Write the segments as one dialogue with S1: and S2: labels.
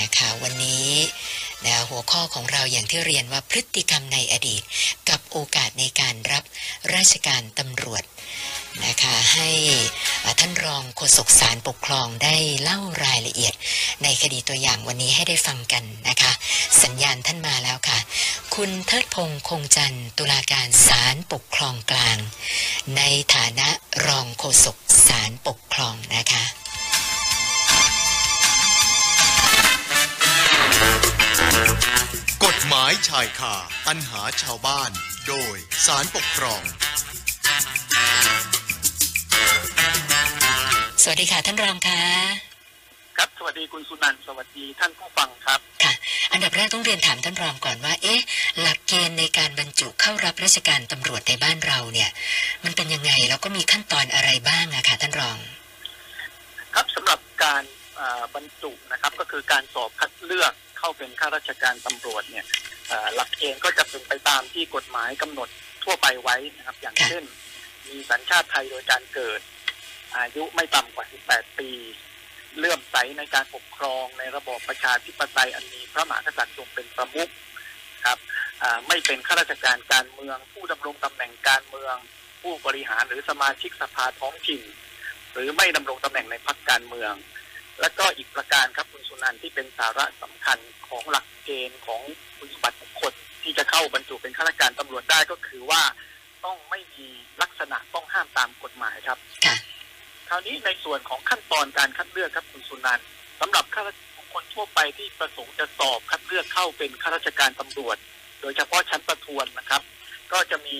S1: นะคะวันนี้นะหัวข้อของเราอย่างที่เรียนว่าพฤติกรรมในอดีต กับโอกาสในการรับราชการตำรวจนะคะให้ท่านรองโฆษกสารปกครองได้เล่ารายละเอียด ในคดีตัวอย่างวันนี้ให้ได้ฟังกันนะคะ สัญญาณท่านมาแล้วค่ะ คุณเทิดพงษ์คงจันทร์ตุลาการศาลปกครองกลาง ในฐานะรองโฆษกสารปกครองนะคะา
S2: ยชายคาปัญหาชาวบ้าน โดยสารปกครอง
S1: สวัสดีค่ะท่านรองค่ะ
S3: ครับ สวัสดีคุณสุนันท์สวัสดีท่านผู้ฟังครับ
S1: ค่ะ อันดับแรกต้องเรียนถามท่านรองก่อนว่า เอ๊ะ หลักเกณฑ์ในการบรรจุเข้ารับราชการตำรวจในบ้านเราเนี่ย มันเป็นยังไงแล้วก็มีขั้นตอนอะไรบ้างอะค่ะท่านรอง
S3: ครับสำหรับการอ่าบรรจุนะครับก็คือการสอบคัดเลือกเข้าเป็นข้าราชการตำรวจเนี่ยอ่า หลักเกณฑ์ก็จะเป็นไปตามที่กฎหมายกำหนดทั่วไปไว้นะครับ อย่าง
S1: ค่ะ
S3: เช่น มีสัญชาติไทยโดยการเกิด อายุไม่ต่ำกว่า 18 ปีเลื่อมใสในการปกครองในระบอบประชาธิปไตยอันมีพระมหากษัตริย์ทรงเป็นประมุขครับอ่าไม่เป็นข้าราชการการเมือง ผู้ดำรงตำแหน่งการเมือง ผู้บริหารหรือสมาชิกสภาท้องถิ่น หรือไม่ดำรงตำแหน่งในพรรคการเมือง และก็อีกประการครับคุณสุนันท์ที่เป็นสาระสำคัญของหลักเกณฑ์ของคุณสมบัติบุคคลที่จะเข้าบรรจุเป็นข้าราชการตำรวจได้ก็คือว่าต้องไม่มีลักษณะต้องห้ามตามกฎหมายครับ
S1: ค่ะ
S3: คราวนี้ในส่วนของขั้นตอนการคัดเลือกครับคุณสุนันท์สำหรับข้าราชการบุคคลทั่วไปที่ประสงค์จะสอบคัดเลือกเข้าเป็นข้าราชการตำรวจ โดยเฉพาะชั้นประทวนนะครับ ก็จะมี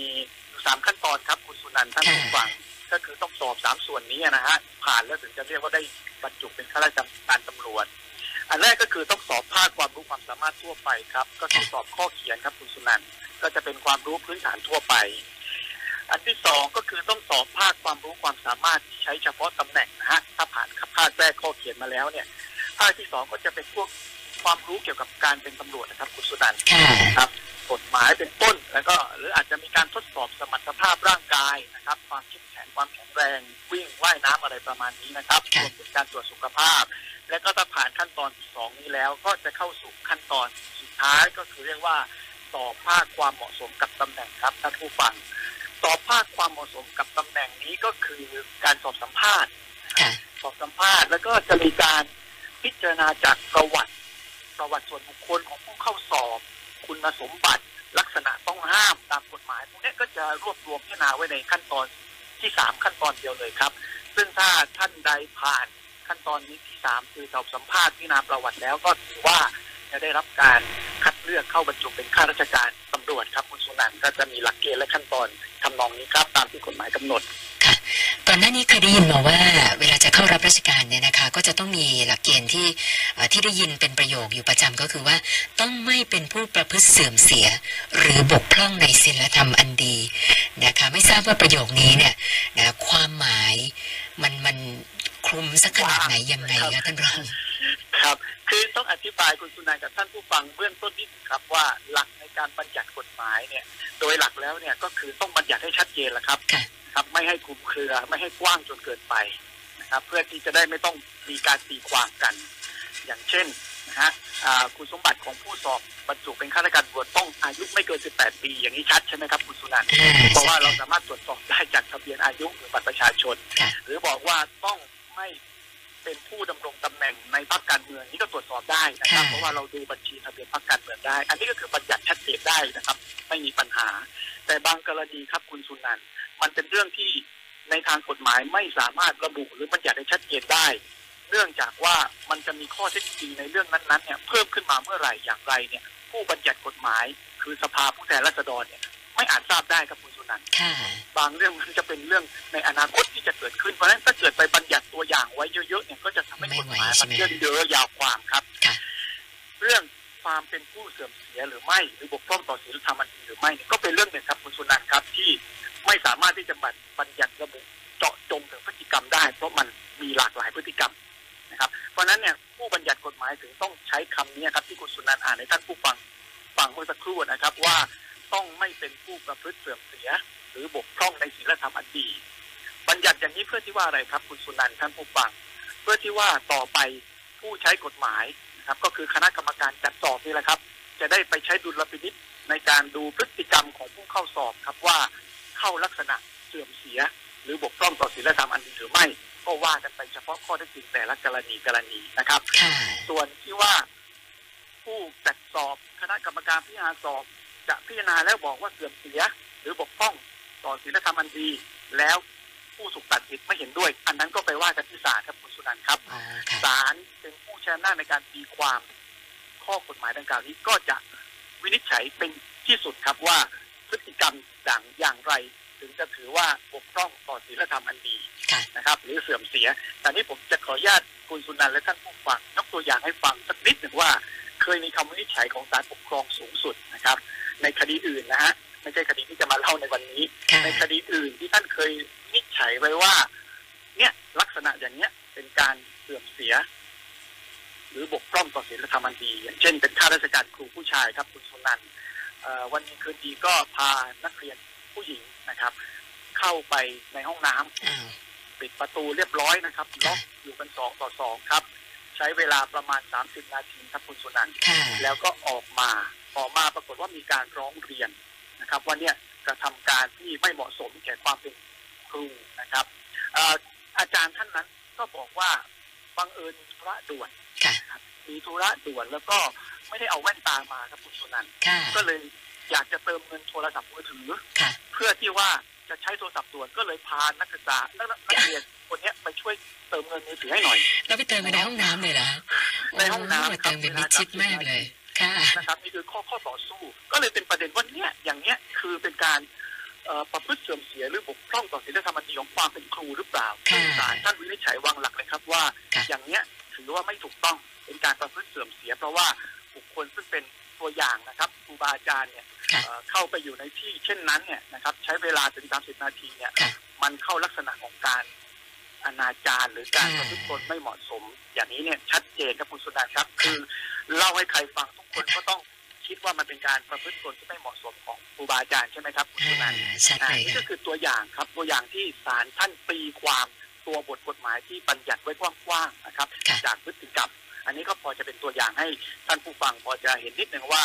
S3: อยู่สามขั้นตอนครับคุณสุนันท์ท่านผู้ฟัง ก็คือต้องสอบสามส่วนนี้นะฮะผ่านแล้วถึงจะเรียกว่าได้บรรจุเป็นข้าราชการตำรวจ อันแรกก็คือต้องสอบภาคความรู้ความสามารถทั่วไปครับ ก็คือสอบข้อเขียนครับคุณสุนันท์ก็จะเป็นความรู้พื้นฐานทั่วไป อันที่สองก็คือต้องสอบภาคความรู้ความสามารถที่ใช้เฉพาะตำแหน่งนะฮะถ้าผ่านภาคแรกข้อเขียนมาแล้วเนี่ยภาคที่สองก็จะเป็นพวกความรู้เกี่ยวกับการเป็นตำรวจนะครับคุณสุนันท์
S1: ค่ะ
S3: ครับ กฎหมายเป็นต้น แล้วก็หรืออาจจะมีการทดสอบสมรรถภาพร่างกายนะครับ ความเข้มแข็งความแข็งแรงวิ่งว่ายน้ำอะไรประมาณนี้นะครับร
S1: ค่ะ
S3: วมถึงการตรวจสุขภาพ และก็ถ้าผ่านขั้นตอนที่สองนี้แล้ว ก็จะเข้าสู่ขั้นตอนสุดท้ายก็คือเรียกว่าสอบภาคความเหมาะสมกับตำแหน่งครับท่านผู้ฟังสอบภาคความเหมาะสมกับตำแหน่งนี้ก็คือการสอบสัมภาษณ์
S1: ค่ะ
S3: สอบสัมภาษณ์แล้วก็จะมีการพิจารณาจากประวัติประวัติส่วนบุคคลของผู้เข้าสอบ คุณสมบัติลักษณะต้องห้ามตามกฎหมายพวกนี้ก็จะรวบรวมพิจารณาไว้ในขั้นตอนที่สามขั้นตอนเดียวเลยครับ ซึ่งถ้าท่านใดผ่านขั้นตอนนี้ที่สามคือสอบสัมภาษณ์พิจารณาประวัติแล้วก็ถือว่าจะได้รับการคัดเลือกเข้าบรรจุเป็นข้าราชการตำรวจครับคุณสุนันท์ก็จะมีหลักเกณฑ์และขั้นตอนทำนองนี้ครับตามที่กฎหมายกำหนด
S1: ก่อนหน้านี้เคยได้ยินมาว่า เวลาจะเข้ารับราชการเนี่ยนะคะ ก็จะต้องมีหลักเกณฑ์ที่เอ่อที่ได้ยินเป็นประโยคอยู่ประจำก็คือว่า ต้องไม่เป็นผู้ประพฤติเสื่อมเสีย หรือบกพร่องในศีลธรรมอันดีนะคะไม่ทราบว่าประโยคนี้เนี่ยนะความหมายมันมันคลุมสักขนาดไหนยังไงคะท่านรอง
S3: ครับคือต้องอธิบายคุณสุนันท์กับท่านผู้ฟังเบื้องต้นนิดนึงครับว่าหลักในการบัญญัติกฎหมายเนี่ย โดยหลักแล้วเนี่ยก็คือต้องบัญญัติให้ชัดเจนแหละครับ
S1: ค่ะ
S3: ครับ ไม่ให้คลุมเครือไม่ให้กว้างจนเกินไปนะครับ เพื่อที่จะได้ไม่ต้องมีการตีความกัน อย่างเช่นนะฮะอ่าคุณสมบัติของผู้สอบบรรจุเป็นข้าราชการตำรวจต้องอายุไม่เกิน 18 ปี อย่างนี้ชัดใช่ไหมครับคุณสุนันท์
S1: อ่า
S3: เพราะว่า
S1: ใช่
S3: เรา
S1: ค่ะ
S3: สามารถตรวจสอบได้จากทะเบียนอายุหรือบัตรประชาชน
S1: ค่ะ
S3: หรือบอกว่าต้องไม่เป็นผู้ดำรงตำแหน่งในพรรคการเมืองนี่ก็ตรวจสอบได้นะครับ
S1: ค่ะ
S3: เพราะว่าเราดูบัญชีทะเบียนพรรคการเมืองได้ อันนี้ก็คือบัญญัติชัดเจนได้นะครับ ไม่มีปัญหา แต่บางกรณีครับคุณสุนันท์ มันเป็นเรื่องที่ในทางกฎหมายไม่สามารถระบุหรือบัญญัติให้ชัดเจนได้ เนื่องจากว่ามันจะมีข้อเท็จจริงในเรื่องนั้นๆเนี่ยเพิ่มขึ้นมาเมื่อไหร่อย่างไรเนี่ย ผู้บัญญัติกฎหมาย คือสภาผู้แทนราษฎรเนี่ยไม่อาจทราบได้ครับคุณสุนันท์
S1: ค่ะ
S3: บางเรื่องมันจะเป็นเรื่องในอนาคตที่จะเกิดขึ้น เพราะฉะนั้นถ้าเกิดไปบัญญัติตัวอย่างไว้เยอะๆเนี่ยก็จะทำให้กฎหมายมันเยอะเยอะยาวความครับ
S1: ค่ะ
S3: เรื่อง ความเป็นผู้เสื่อมเสียหรือไม่ หรือบกพร่องต่อศีลธรรมอันดีหรือไม่ ก็เป็นเรื่องหนึ่งครับคุณสุนันท์ครับที่ไม่สามารถที่จะบัญญัติระบุเจาะจงถึงพฤติกรรมได้ เพราะมันมีหลากหลายพฤติกรรมนะครับ เพราะนั้นเนี่ยผู้บัญญัติกฎหมายถึงต้องใช้คำนี้ครับที่คุณสุนันท์อ่านให้ท่านผู้ฟังฟังเมื่อสักครู่นะครับว่าต้องไม่เป็นผู้ประพฤติเสื่อมเสีย หรือบกพร่องในศีลธรรมอันดี บัญญัติอย่างนี้เพื่อที่ว่าอะไรครับ คุณสุนันท์ท่านผู้ฟัง เพื่อที่ว่าต่อไปผู้ใช้กฎหมาย ครับ ก็คือคณะกรรมการจัดสอบนี่แหละครับ จะได้ไปใช้ดุลพินิจในการดูพฤติกรรมของผู้เข้าสอบครับว่าเข้าลักษณะเสื่อมเสีย หรือบกพร่องต่อศีลธรรมอันดีหรือไม่ ก็ว่ากันไปเฉพาะข้อเท็จจริงแต่ละกรณีกรณีนะครับ
S1: ค่ะ
S3: ส่วนที่ว่า ผู้จัดสอบคณะกรรมการพิจารณาสอบ จะพิจารณาแล้วบอกว่าเสื่อมเสีย หรือบกพร่องต่อศีลธรรมอันดี แล้วผู้ถูกตัดสิทธิ์ไม่เห็นด้วย อันนั้นก็ไปว่ากันที่ศาลครับคุณสุ นันท์ครับ
S1: อ๋อค่ะ
S3: ศาลเป็นผู้ใช้อำนาจในการตีความข้อกฎหมายดังกล่าวนี้ก็จะวินิจฉัยเป็นที่สุดครับว่าพฤติกรรมอย่างอย่างไร ถึงจะถือว่าบกพร่องต่อศีลธรรมอันดี
S1: ค่ะ
S3: นะครับ หรือเสื่อมเสียแต่นี้ผมจะขออนุญาตคุณสุนันท์และท่านผู้ฟังยกตัวอย่างให้ฟังสักนิดหนึ่งว่า เคยมีคำวินิจฉัยของศาลปกครองสูงสุดนะครับ ในคดีอื่นนะฮะไม่ใช่คดีที่จะมาเล่าในวันนี้
S1: ค่ะ
S3: ในคดีอื่นที่ท่านเคยวินิจฉัยไว้ว่า เนี่ยลักษณะอย่างเนี้ยเป็นการเสื่อมเสีย ห รือบกพร่องต่อศีลธรรมอันดี อย่างเช่น เป็นข้าราชการครูผู้ชายครับคุณสุนันท์เอ่อวันนี้คืนดีก็พานักเรียนผู้หญิงนะครับ เข้าไปในห้องน้ำ
S1: อ้าว
S3: ปิดประตูเรียบร้อยนะครับล็อกอยู่กันสองต่อสองครับ ใช้เวลาประมาณ30นาทีครับคุณสุนันท์
S1: ค่ะ
S3: แล้วก็ออกมาออกมาปรากฏว่ามีการร้องเรียนนะครับ ว่าเนี่ยกระทำการที่ไม่เหมาะสมแก่ความเป็นครูนะครับเอ่ออาจารย์ท่านนั้นก็บอกว่าบังเอิญมีธุระด่วน
S1: ค่ะ
S3: นะครับ มีธุระด่วนแล้วก็ไม่ได้เอาแว่นตามาครับคุณสุนันท์
S1: ค่ะ
S3: ก็เลยอยากจะเติมเงินโทรศัพท์มือถือ
S1: ค่ะ
S3: เพื่อที่ว่าจะใช้โทรศัพท์ด่วนก็เลยพานักศึกษานักนักเรียนคนเนี้ยไปช่วยเติมเงินมือถือให้หน่อย
S1: แล้วไปเติมไปในห้องน้ำเลยเหรอ
S3: ในห้องน้ำ
S1: โเติมเป็นมิดชิดมากเลยค่ะ
S3: นะครับนี่คือข้อข้อต่อสู้ ก็เลยเป็นประเด็นว่าเนี่ยอย่างเนี้ยคือเป็นการเอ่อประพฤติเสื่อมเสียหรือบกพร่องต่อศีลธรรมอันดีของความเป็นครูหรือเปล่า
S1: ค่ะ
S3: ซึ่งศาลท่านวินิจฉัยวางหลักเลยครับว่า
S1: ค่ะ
S3: อย่างเนี้ย ถือว่าไม่ถูกต้องเป็นการประพฤติเสื่อมเสีย เพราะว่าบุคคลซึ่งเป็นตัวอย่างนะครับครูบาอาจารย์เนี่ย
S1: ค่ะ
S3: เอ่อเข้าไปอยู่ในที่เช่นนั้นเนี่ยนะครับใช้เวลาถึง 30 นาทีเนี่ย
S1: ค่ะ
S3: มันเข้าลักษณะของการอนาจารหรือการ
S1: ค่ะ
S3: ประพฤติตนไม่เหมาะสม อย่างนี้เนี่ยชัดเจนครับคุณสุนันท์ครับ คือเล่าให้ใครฟังทุกคนก็ต้องคิดว่ามันเป็นการประพฤติตนที่ไม่เหมาะสมของครูบาอาจารย์ใช่ไหมครับคุณสุนั
S1: อ่าน
S3: ท์
S1: ชัด
S3: อ่า
S1: เลย
S3: นี่ก็
S1: ค่ะ
S3: คือตัวอย่างครับตัวอย่างที่ศาลท่านตีความ ตัวบทกฎหมายที่บัญญัติไว้กว้างๆนะครับ
S1: ค่ะ
S3: จากพฤติกรรม อันนี้ก็พอจะเป็นตัวอย่างให้ท่านผู้ฟังพอจะเห็นนิดนึงว่า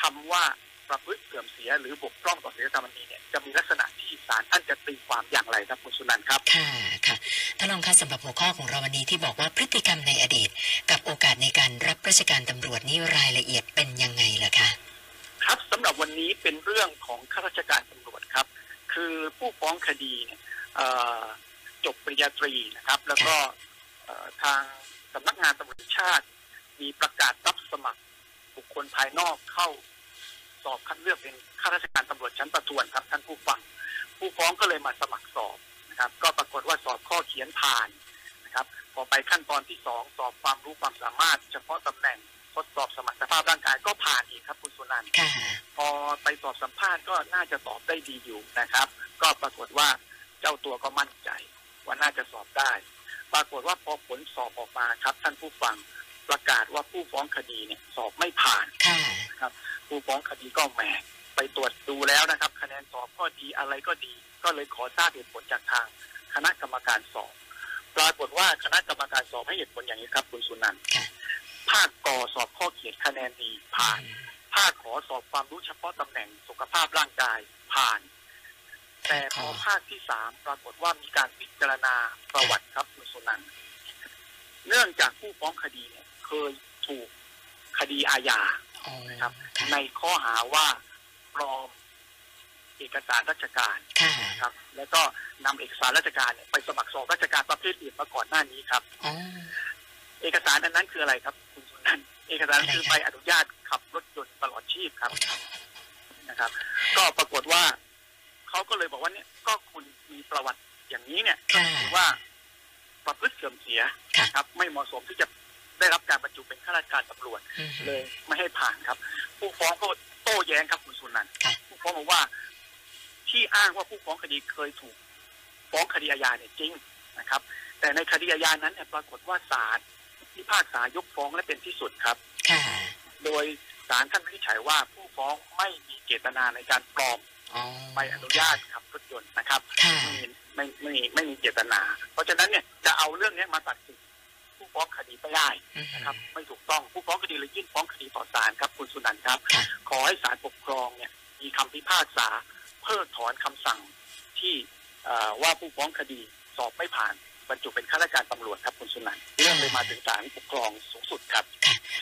S3: คำว่าประพฤติเสื่อมเสียหรือบกพร่องต่อศีลธรรมอันดีเนี่ยจะมีลักษณะที่ศาลท่านจะตีความอย่างไรครับคุณสุนันท์ครับ
S1: ค่ะค่ะท่านรองคะสำหรับหัวข้อของเราวันนี้ที่บอกว่าพฤติกรรมในอดีต กับโอกาสในการรับราชการตำรวจนี่รายละเอียดเป็นยังไงล่ะคะ
S3: ครับสำหรับวันนี้เป็นเรื่องของข้าราชการตำรวจครับ คือผู้ฟ้องคดีเนี่ยเอ่อ จบปริญญาตรีนะครับ แล้วก็เอ่อทางสำนักงานตำรวจแห่งชาติ มีประกาศรับสมัครบุคคลภายนอกเข้า สอบคัดเลือกเป็นข้าราชการตำรวจชั้นประทวนครับท่านผู้ฟัง ผู้ฟ้องก็เลยมาสมัครสอบนะครับ ก็ปรากฏว่าสอบข้อเขียนผ่านนะครับพอไปขั้นตอนที่สองสอบความรู้ความสามารถ เฉพาะตำแหน่งทดสอบสมรรถภาพร่างกายก็ผ่านอีกครับคุณสุนันท์
S1: ค่ะ
S3: พอไปสอบสัมภาษณ์ก็น่าจะตอบได้ดีอยู่นะครับ ก็ปรากฏว่าเจ้าตัวก็มั่นใจ ว่าน่าจะสอบได้ ปรากฏว่าพอผลสอบออกมาครับ ท่านผู้ฟังประกาศว่าผู้ฟ้องคดีเนี่ยสอบไม่ผ่าน
S1: ค่ะ
S3: ผู้ฟ้องคดีก็แหมไปตรวจดูแล้วนะครับ คะแนนสอบก็ดีอะไรก็ดี ก็เลยขอทราบเหตุผลจากทางคณะกรรมการสอบ ปรากฏว่าคณะกรรมการสอบให้เหตุผลอย่างนี้ครับ คุณสุนันท์
S1: ค่ะ
S3: ภาคกอสอบข้อเขียนคะแนนดีผ่าน ภาคขอสอบความรู้เฉพาะตำแหน่งสุขภาพร่างกายผ่าน แต่พอภาคที่สามปรากฏว่ามีการพิจารณาประวัติครับคุณสุนันท์เนื่องจากผู้ฟ้องคดีเนี่ยเคยถูกคดีอาญา
S1: อ๋อ
S3: ครับ
S1: ค่ะ
S3: ในข้อหาว่าปลอมเอกสารราชการ
S1: ค่ะ
S3: นะครับ แล้วก็นำเอกสารราชการเนี่ยไปสมัครสอบราชการประเภทอื่นมาก่อนหน้านี้ครับ
S1: อ๋อ
S3: เอกสารอันนั้นคืออะไรครับ คุณสุนันท์เอกสาร
S1: อะไร
S3: คือ
S1: ครับ
S3: ใบอนุญาตขับรถยนต์ตลอดชีพครับนะครับ ก็ปรากฏว่า เขาก็เลยบอกว่าเนี่ยก็คุณมีประวัติอย่างนี้เนี่ย
S1: ค่ะ
S3: ถือว่าประพฤติเสื่อมเสีย
S1: ค่ะ
S3: นะครับ ไม่เหมาะสมที่จะได้รับการบรรจุเป็นข้าราชการตำรวจ
S1: อืม
S3: เลยไม่ให้ผ่านครับ ผู้ฟ้องก็โต้แย้งครับคุณสุนันท์
S1: ค่ะ
S3: ผู้ฟ้องบอกว่า ที่อ้างว่าผู้ฟ้องคดีเคยถูก ฟ้องคดีอาญาเนี่ยจริงนะครับ แต่ในคดีอาญานั้นเนี่ยปรากฏว่าศาลพิพากษายกฟ้องและเป็นที่สุดครับ
S1: ค่ะ
S3: โดยศาลท่านวินิจฉัยว่าผู้ฟ้องไม่มีเจตนาในการปลอม
S1: อ๋อ
S3: ใบอนุญาตขับรถยนต์นะครับ
S1: ค่ะ
S3: ไม่มีไม่ไม่ไม่มีเจตนา เพราะฉะนั้นเนี่ยจะเอาเรื่องนี้มาตัดสินผู้ฟ้องคดีไม่ได้
S1: อืม
S3: นะครับ ไม่ถูกต้องผู้ฟ้องคดีเลยยื่นฟ้องคดีต่อศาลครับคุณสุนันท์ครับ
S1: ค่ะ
S3: ขอให้ศาลปกครองเนี่ย มีคำพิพากษาเพิกถอนคำสั่งที่เอ่อว่าผู้ฟ้องคดีสอบไม่ผ่านบรรจุเป็นข้าราชการตำรวจครับคุณสุนันท์เรื่องเลยมาถึงศาลปกครองสูงสุดครับ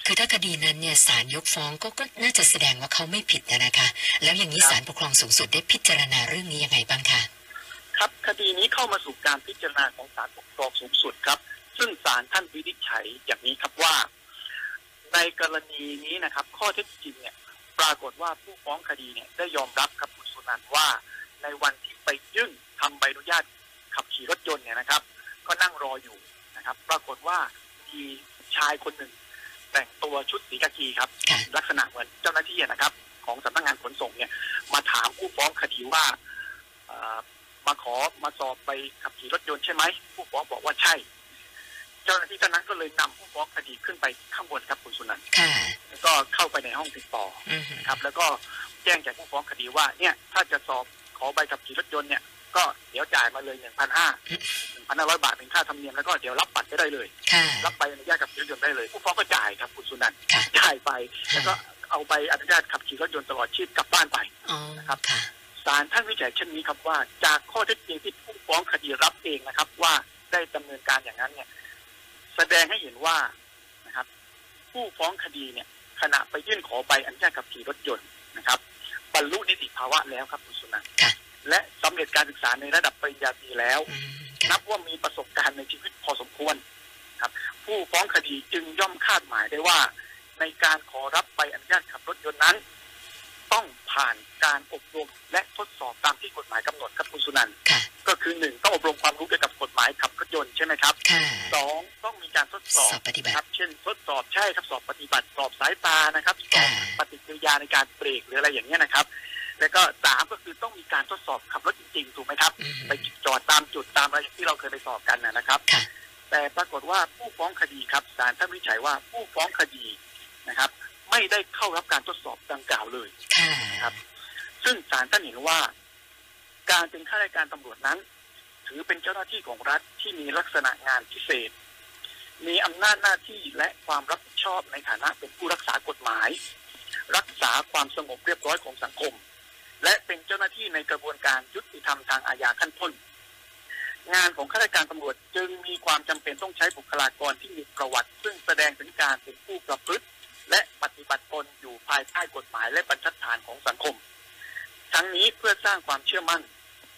S1: คือถ้าคดีนั้นเนี่ยศาลยกฟ้องก็ก็น่าจะแสดงว่าเขาไม่ผิดนะนะคะ แล้วอย่างนี้
S3: ครับ
S1: ศาลปกครองสูงสุดได้พิจารณาเรื่องนี้ยังไงบ้างคะ
S3: ครับคดีนี้เข้ามาสู่การพิจารณาของศาลปกครองสูงสุดครับ ซึ่งศาลท่านวินิจฉัยอย่างนี้ครับว่า ในกรณีนี้นะครับ ข้อเท็จจริงเนี่ยปรากฏว่าผู้ฟ้องคดีเนี่ยได้ยอมรับครับคุณสุนันท์ว่า ในวันที่ไปยื่นทำใบอนุญาตขับขี่รถยนต์เนี่ยนะครับ ก็นั่งรออยู่นะครับ ปรากฏว่ามีชายคนหนึ่ง แต่งตัวชุดสีกากีครับ
S1: ค่ะ
S3: ลักษณะเหมือนเจ้าหน้าที่นะครับ ของสำนักงานขนส่งเนี่ย มาถามผู้ฟ้องคดีว่าเอ่อมาขอมาสอบไปขับขี่รถยนต์ใช่ไหมผู้ฟ้องบอกว่าใช่ เจ้าหน้าที่ท่านนั้นก็เลยนำผู้ฟ้องคดีขึ้นไปข้างบนครับคุณสุนันท์
S1: ค่ะ
S3: แล้วก็เข้าไปในห้องติดต่อ
S1: อืม
S3: ครับ แล้วก็แจ้งแก่ผู้ฟ้องคดีว่า เนี่ย ถ้าจะสอบขอใบขับขี่รถยนต์เนี่ยก็เดี๋ยวจ่ายมาเลยหนึ่งพันห้าหนึ่ง พันห้าร้อยบาทเป็นค่าธรรมเนียมแล้วก็เดี๋ยวรับบัตรก็ได้เลย
S1: ค่ะ
S3: รับใบอนุญาตขับขี่รถยนต์ได้เลยผู้ฟ้องก็จ่ายครับคุณสุนันท์
S1: ค่ะ
S3: จ่ายไปแล้วก็เอาใบอนุญาตขับขี่รถยนต์ตลอดชีพกลับบ้านไป
S1: อ๋อ
S3: นะครับ
S1: ค่ะ
S3: ศาลท่านวิจัยเช่นนี้ครับว่า จากข้อเท็จจริงที่ผู้ฟ้องคดีรับเองนะครับ ว่าได้ดำเนินการอย่างนั้นเนี่ย แสดงให้เห็นว่านะครับ ผู้ฟ้องคดีเนี่ย ขณะไปยื่นขอใบอนุญาตขับขี่รถยนต์นะครับบรรลุนิติภาวะแล้วครับคุณสุนันท์
S1: ค่ะ
S3: และสำเร็จการศึกษาในระดับปริญญาตรีแล้ว
S1: อืม
S3: นั
S1: ค่ะ
S3: บว่ามีประสบการณ์ในชีวิตพอสมควรครับ ผู้ฟ้องคดีจึงย่อมคาดหมายได้ว่า ในการขอรับใบอนุญาตขับรถยนต์นั้น ต้องผ่านการอบรมและทดสอบตามที่กฎหมายกำหนดครับคุณสุนันท์
S1: ค่ะ
S3: ก็คือหนึ่งต้องอบรมความรู้เกี่ยวกับกฎหมายขับรถยนต์ใช่ไหมครับ
S1: ค่ะ
S3: สองต้องมีการทดสอบ
S1: สอบปฏิบัติ
S3: ครับ เช่น ทดสอบใช่ครับสอบปฏิบัติสอบสายตานะครับสอบ
S1: ค่ะ
S3: ปฏิกิริยาในการเบรกหรืออะไรอย่างเงี้ยนะครับ แล้วก็สามก็คือต้องมีการทดสอบขับรถจริงๆถูกไหมครับ
S1: อืม
S3: ไปจอดตามจุดตามอะไรที่เราเคยไปสอบกันนะนะครับ
S1: ค่ะ
S3: แต่ปรากฏว่าผู้ฟ้องคดีครับศาลท่านวินิจฉัยว่าผู้ฟ้องคดีนะครับ ไม่ได้เข้ารับการทดสอบดังกล่าวเลย
S1: ค่ะ
S3: ครับ ซึ่งศาลท่านเห็นว่า การเป็นข้าราชการตำรวจนั้น ถือเป็นเจ้าหน้าที่ของรัฐที่มีลักษณะงานพิเศษ มีอำนาจหน้าที่และความรับผิดชอบในฐานะเป็นผู้รักษากฎหมาย รักษาความสงบเรียบร้อยของสังคม และเป็นเจ้าหน้าที่ในกระบวนการยุติธรรมทางอาญาขั้นต้น งานของข้าราชการตำรวจจึงมีความจำเป็นต้องใช้บุคลากรที่มีประวัติ ซึ่งแสดงถึงการเป็นผู้ประพฤติ และปฏิบัติตนอยู่ภายใต้กฎหมายและบรรทัดฐานของสังคม ทั้งนี้เพื่อสร้างความเชื่อมั่น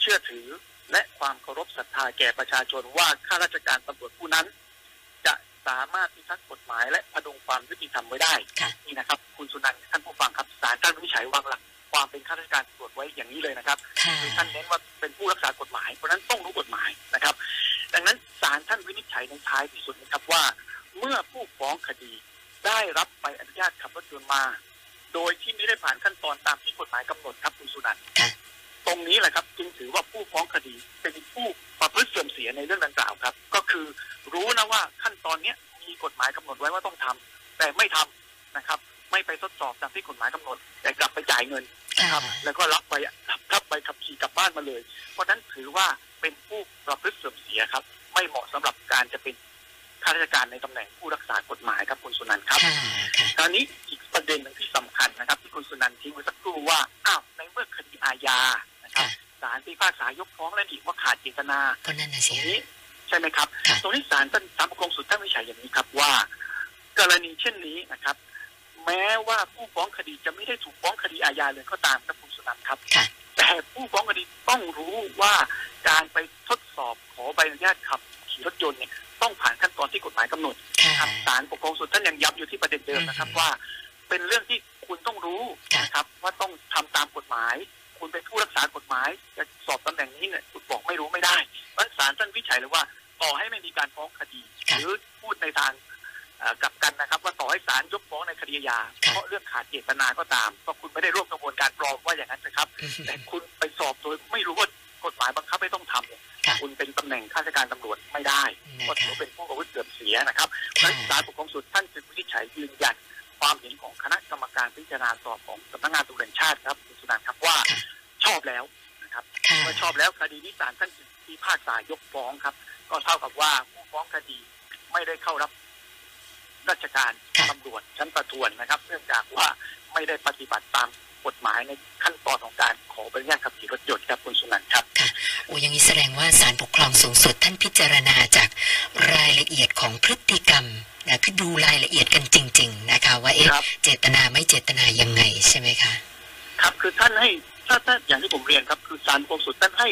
S3: เชื่อถือและความเคารพศรัทธาแก่ประชาชนว่าข้าราชการตำรวจผู้นั้น จะสามารถพิทักษ์กฎหมาย และพดุงความยุติธรรมไว้ได้
S1: ค่ะ
S3: นี่นะครับ คุณสุนันท์ท่านผู้ฟังครับศาลท่านวินิจฉัยวางหลัก ความเป็นข้าราชการตำรวจไว้อย่างนี้เลยนะครับ
S1: ค่ะ
S3: คือท่านเน้นว่าเป็นผู้รักษากฎหมาย เพราะฉะนั้นต้องรู้กฎหมายนะครับ ดังนั้นศาลท่านวินิจฉัยในท้ายที่สุดนะครับว่า เมื่อผู้ฟ้องคดีได้รับใบอนุญาตขับรถยนต์มา โดยที่ไม่ได้ผ่านขั้นตอนตามที่กฎหมายกำหนดครับคุณสุนันท์
S1: ค่ะ
S3: ตรงนี้แหละครับจึงถือว่าผู้ฟ้องคดีเป็นผู้ประพฤติเสื่อมเสียในเรื่องดังกล่าวครับ ก็คือรู้นะว่าขั้นตอนเนี้ยมีกฎหมายกำหนดไว้ว่าต้องทำแต่ไม่ทำนะครับ ไม่ไปทดสอบตามที่กฎหมายกำหนด แต่กลับไปจ่ายเงินนะ ครับ
S1: ค่ะ
S3: แล้วก็รับไปรับรับไปขับขี่กลับบ้านมาเลย เพราะฉะนั้นถือว่าเป็นผู้ประพฤติเสื่อมเสียครับ ไม่เหมาะสำหรับการจะเป็นข้าราชการในตำแหน่งผู้รักษากฎหมายครับคุณสุนันท์ครับ
S1: ค่ะค่ะ
S3: คราวนี้อีกประเด็นหนึ่งที่สำคัญนะครับ ที่คุณสุนันท์ทิ้งไว้สักครู่ว่าอ้าวในเมื่อคดีอาญานะครับ
S1: ค่ะ
S3: ศาลพิพากษายกฟ้องและอีกว่าขาดเจตนา
S1: ก็นั่นน่ะ
S3: ต
S1: สิ
S3: รงนี้ใช่ไหมครับ
S1: ค่ะ
S3: ตรงนี้ศาลท่านศาลปกครองสูงสุดท่านวินิจฉัยอย่างนี้ครับว่า กรณีเช่นนี้นะครับ แม้ว่าผู้ฟ้องคดีจะไม่ได้ถูกฟ้องคดีอาญาเลยก็ตามครับคุณสุนันท์ครับ
S1: ค่ะ
S3: แต่ผู้ฟ้องคดีต้องรู้ว่าการไปทดสอบขอใบอนุญาตขับขี่รถยนต์เนี่ยต้องผ่านขั้นตอนที่กฎหมายกำหนด
S1: ค่ะ
S3: ครับศาลปกครองสูงสุดท่านยังย้ำอยู่ที่ประเด็นเดิมนะครับ
S1: อืม
S3: ว่า เป็นเรื่องที่คุณต้องรู้
S1: ค่ะ
S3: นะครับว่าต้องทำตามกฎหมาย คุณเป็นผู้รักษากฎหมายจะสอบตำแหน่งนี้เนี่ยคุณบอกไม่รู้ไม่ได้เพราะฉะนั้นศาลท่านวิจัยเลยว่าต่อให้ไม่มีการฟ้องคดี
S1: ค่ะ
S3: หรือพูดในทางเอ่อ กลับกันนะครับ ว่าต่อให้ศาลยกฟ้องในคดีอาญา
S1: ค่ะ
S3: เพราะเรื่องขาดเจตนาก็ตามเพราะคุณไม่ได้ร่วมกระบวนการปลอมว่าอย่างนั้นนะครับ แต่คุณไปสอบโดยไม่รู้ว่ากฎหมายบังคับให้ต้องทำเนี่ย
S1: ค่ะ
S3: คุณเป็นตำแหน่งข้าราชการตำรวจไม่ได้
S1: นะ
S3: ก็ถือ
S1: คะ
S3: ว่าเป็นผู้ประพฤติเสื่อมเสียนะครับเพราะฉะนั้นศาลปกครองสูงสุดท่านจึงวินิจฉัยยืนยันความเห็นของคณะกรรมการพิจารณาสอบของสำนักงานตำรวจแห่งชาติครับคุณสุนันท์ครับว่า
S1: ค่ะ
S3: ชอบแล้วนะครับ
S1: ค่ะ
S3: เมื่อชอบแล้วคดีนี้ศาลท่านจึงพิพากษายกฟ้องครับ ก็เท่ากับว่าผู้ฟ้องคดีไม่ได้เข้ารับ ราชการ
S1: ค่ะ
S3: ตำรวจชั้นประทวนนะครับ เนื่องจากว่าไม่ได้ปฏิบัติตามกฎหมายในขั้นตอนของการขอใบอนุญาตขับขี่รถยนต์ครับคุณสุนันท์ครับ
S1: โอ้อยังนี้แสดงว่าศาลปกครองสูงสุดท่านพิจารณาจากรายละเอียดของพฤติกรรมนะคือดูรายละเอียดกันจริง ๆ นะคะ ว่าเอ๊ะ
S3: ครับ
S1: เจตนาไม่เจตนายังไงใช่ไหมคะ
S3: ครับคือท่านให้ถ้าถ้าอย่างที่ผมเรียนครับ คือศาลปกครองสูงสุดท่านให้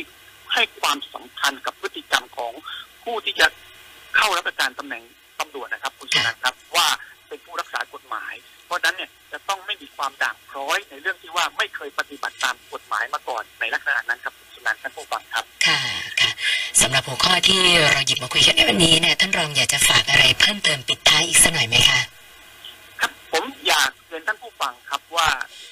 S3: ให้ความสำคัญกับพฤติกรรมของผู้ที่จะเข้ารับราชการตำแหน่งตำรวจนะครับคุณสุ นันท์ครับ ว่าเป็นผู้รักษากฎหมาย เพราะฉะนั้นเนี่ยจะต้องไม่มีความด่างพร้อยในเรื่องที่ว่าไม่เคยปฏิบัติตามกฎหมายมาก่อนในลักษณะนั้นครับคุณสุนันท์ท่านผู้ฟังครับ
S1: ค่ะค่ะสำหรับหัวข้อที่เราหยิบมาคุยกันในวันนี้เนี่ยท่านรองอยากจะฝากอะไรเพิ่มเติมปิดท้ายอีกสักหน่อยไหมคะ
S3: ครับผมอยากเรียนท่านผู้ฟังครับว่า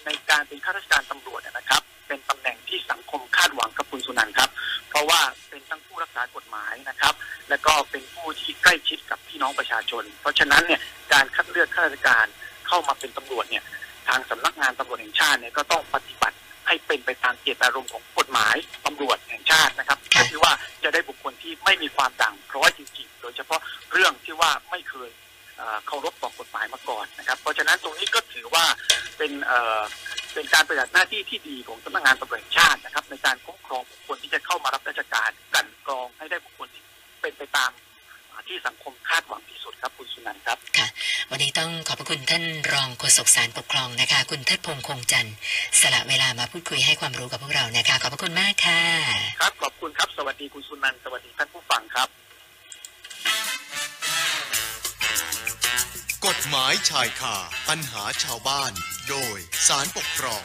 S3: ในการเป็นข้าราชการตำรวจเนี่ยนะครับ เป็นตำแหน่งที่สังคมคาดหวังกับคุณสุนันท์ครับ เพราะว่าเป็นทั้งผู้รักษากฎหมายนะครับ และก็เป็นผู้ที่ใกล้ชิดกับพี่ น้องประชาชน เพราะฉะนั้นเนี่ยการคัดเลือกข้าราชการเข้ามาเป็นตำรวจเนี่ยทางสำนักงานตำรวจแห่งชาติเนี่ยก็ต้องปฏิบัติให้เป็นไปตามเจตนารมณ์ของกฎหมายตำรวจแห่งชาตินะครับ
S1: ค่ะ
S3: เพื่อที่ว่าจะได้บุคคลที่ไม่มีความด่างพร้อยจริงๆ โดยเฉพาะเรื่องที่ว่าไม่เคยเคารพต่อกฎหมายมาก่อนนะครับ เพราะฉะนั้นตรงนี้ก็ถือว่าเป็นเป็นการปฏิบัติหน้าที่ที่ดีของสำนักงานตำรวจแห่งชาตินะครับ ในการคุ้มครองบุคคลที่จะเข้ามารับราชการกันกรองให้ได้บุคคลที่เป็นไปตามอ่า ที่สังคมคาดหวังที่สุดครับคุณสุนันท์ครับ
S1: วันนี้ต้องขอบพระคุณท่านรองโฆษกศาลปกครองนะคะ คุณเทิดพงษ์คงจันทร์สละเวลามาพูดคุยให้ความรู้กับพวกเรานะคะ ขอบพระคุณมากค่ะ
S3: ครับ ขอบคุณครับ สวัสดีคุณสุนันท์สวัสดีท่านผู้ฟังครับ
S2: กฎหมายชายคาปัญหาชาวบ้าน โดยสารปกครอง